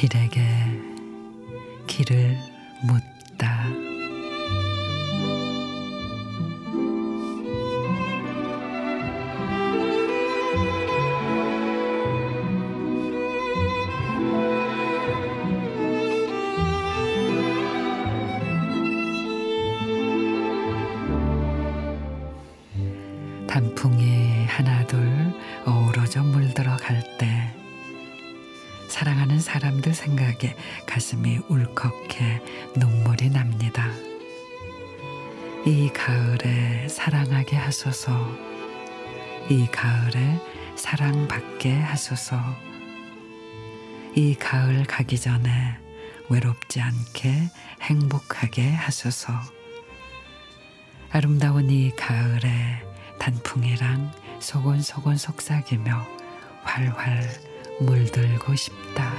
길에게 길을 묻다. 단풍이 하나둘 어우러져 물들어 갈 때 사랑하는 사람들 생각에 가슴이 울컥해 눈물이 납니다. 이 가을에 사랑하게 하소서. 이 가을에 사랑받게 하소서. 이 가을 가기 전에 외롭지 않게 행복하게 하소서. 아름다운 이 가을에 단풍이랑 소곤소곤 속삭이며 활활 물들고 싶다.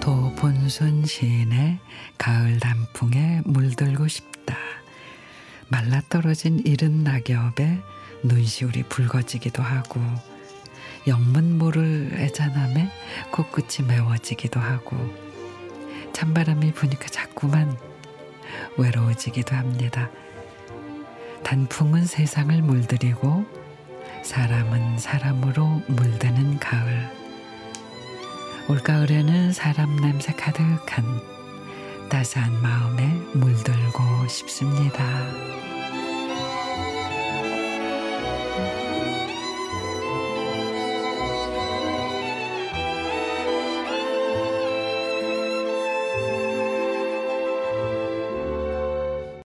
도본순 시인의 가을 단풍에 물들고 싶다. 말라떨어진 이른 낙엽에 눈시울이 붉어지기도 하고 영문 모를 애잔함에 코끝이 메워지기도 하고 찬바람이 부니까 자꾸만 외로워지기도 합니다. 단풍은 세상을 물들이고 사람은 사람으로 물드는 가을. 올가을에는 사람 냄새 가득한 따스한 마음에 물들고 싶습니다.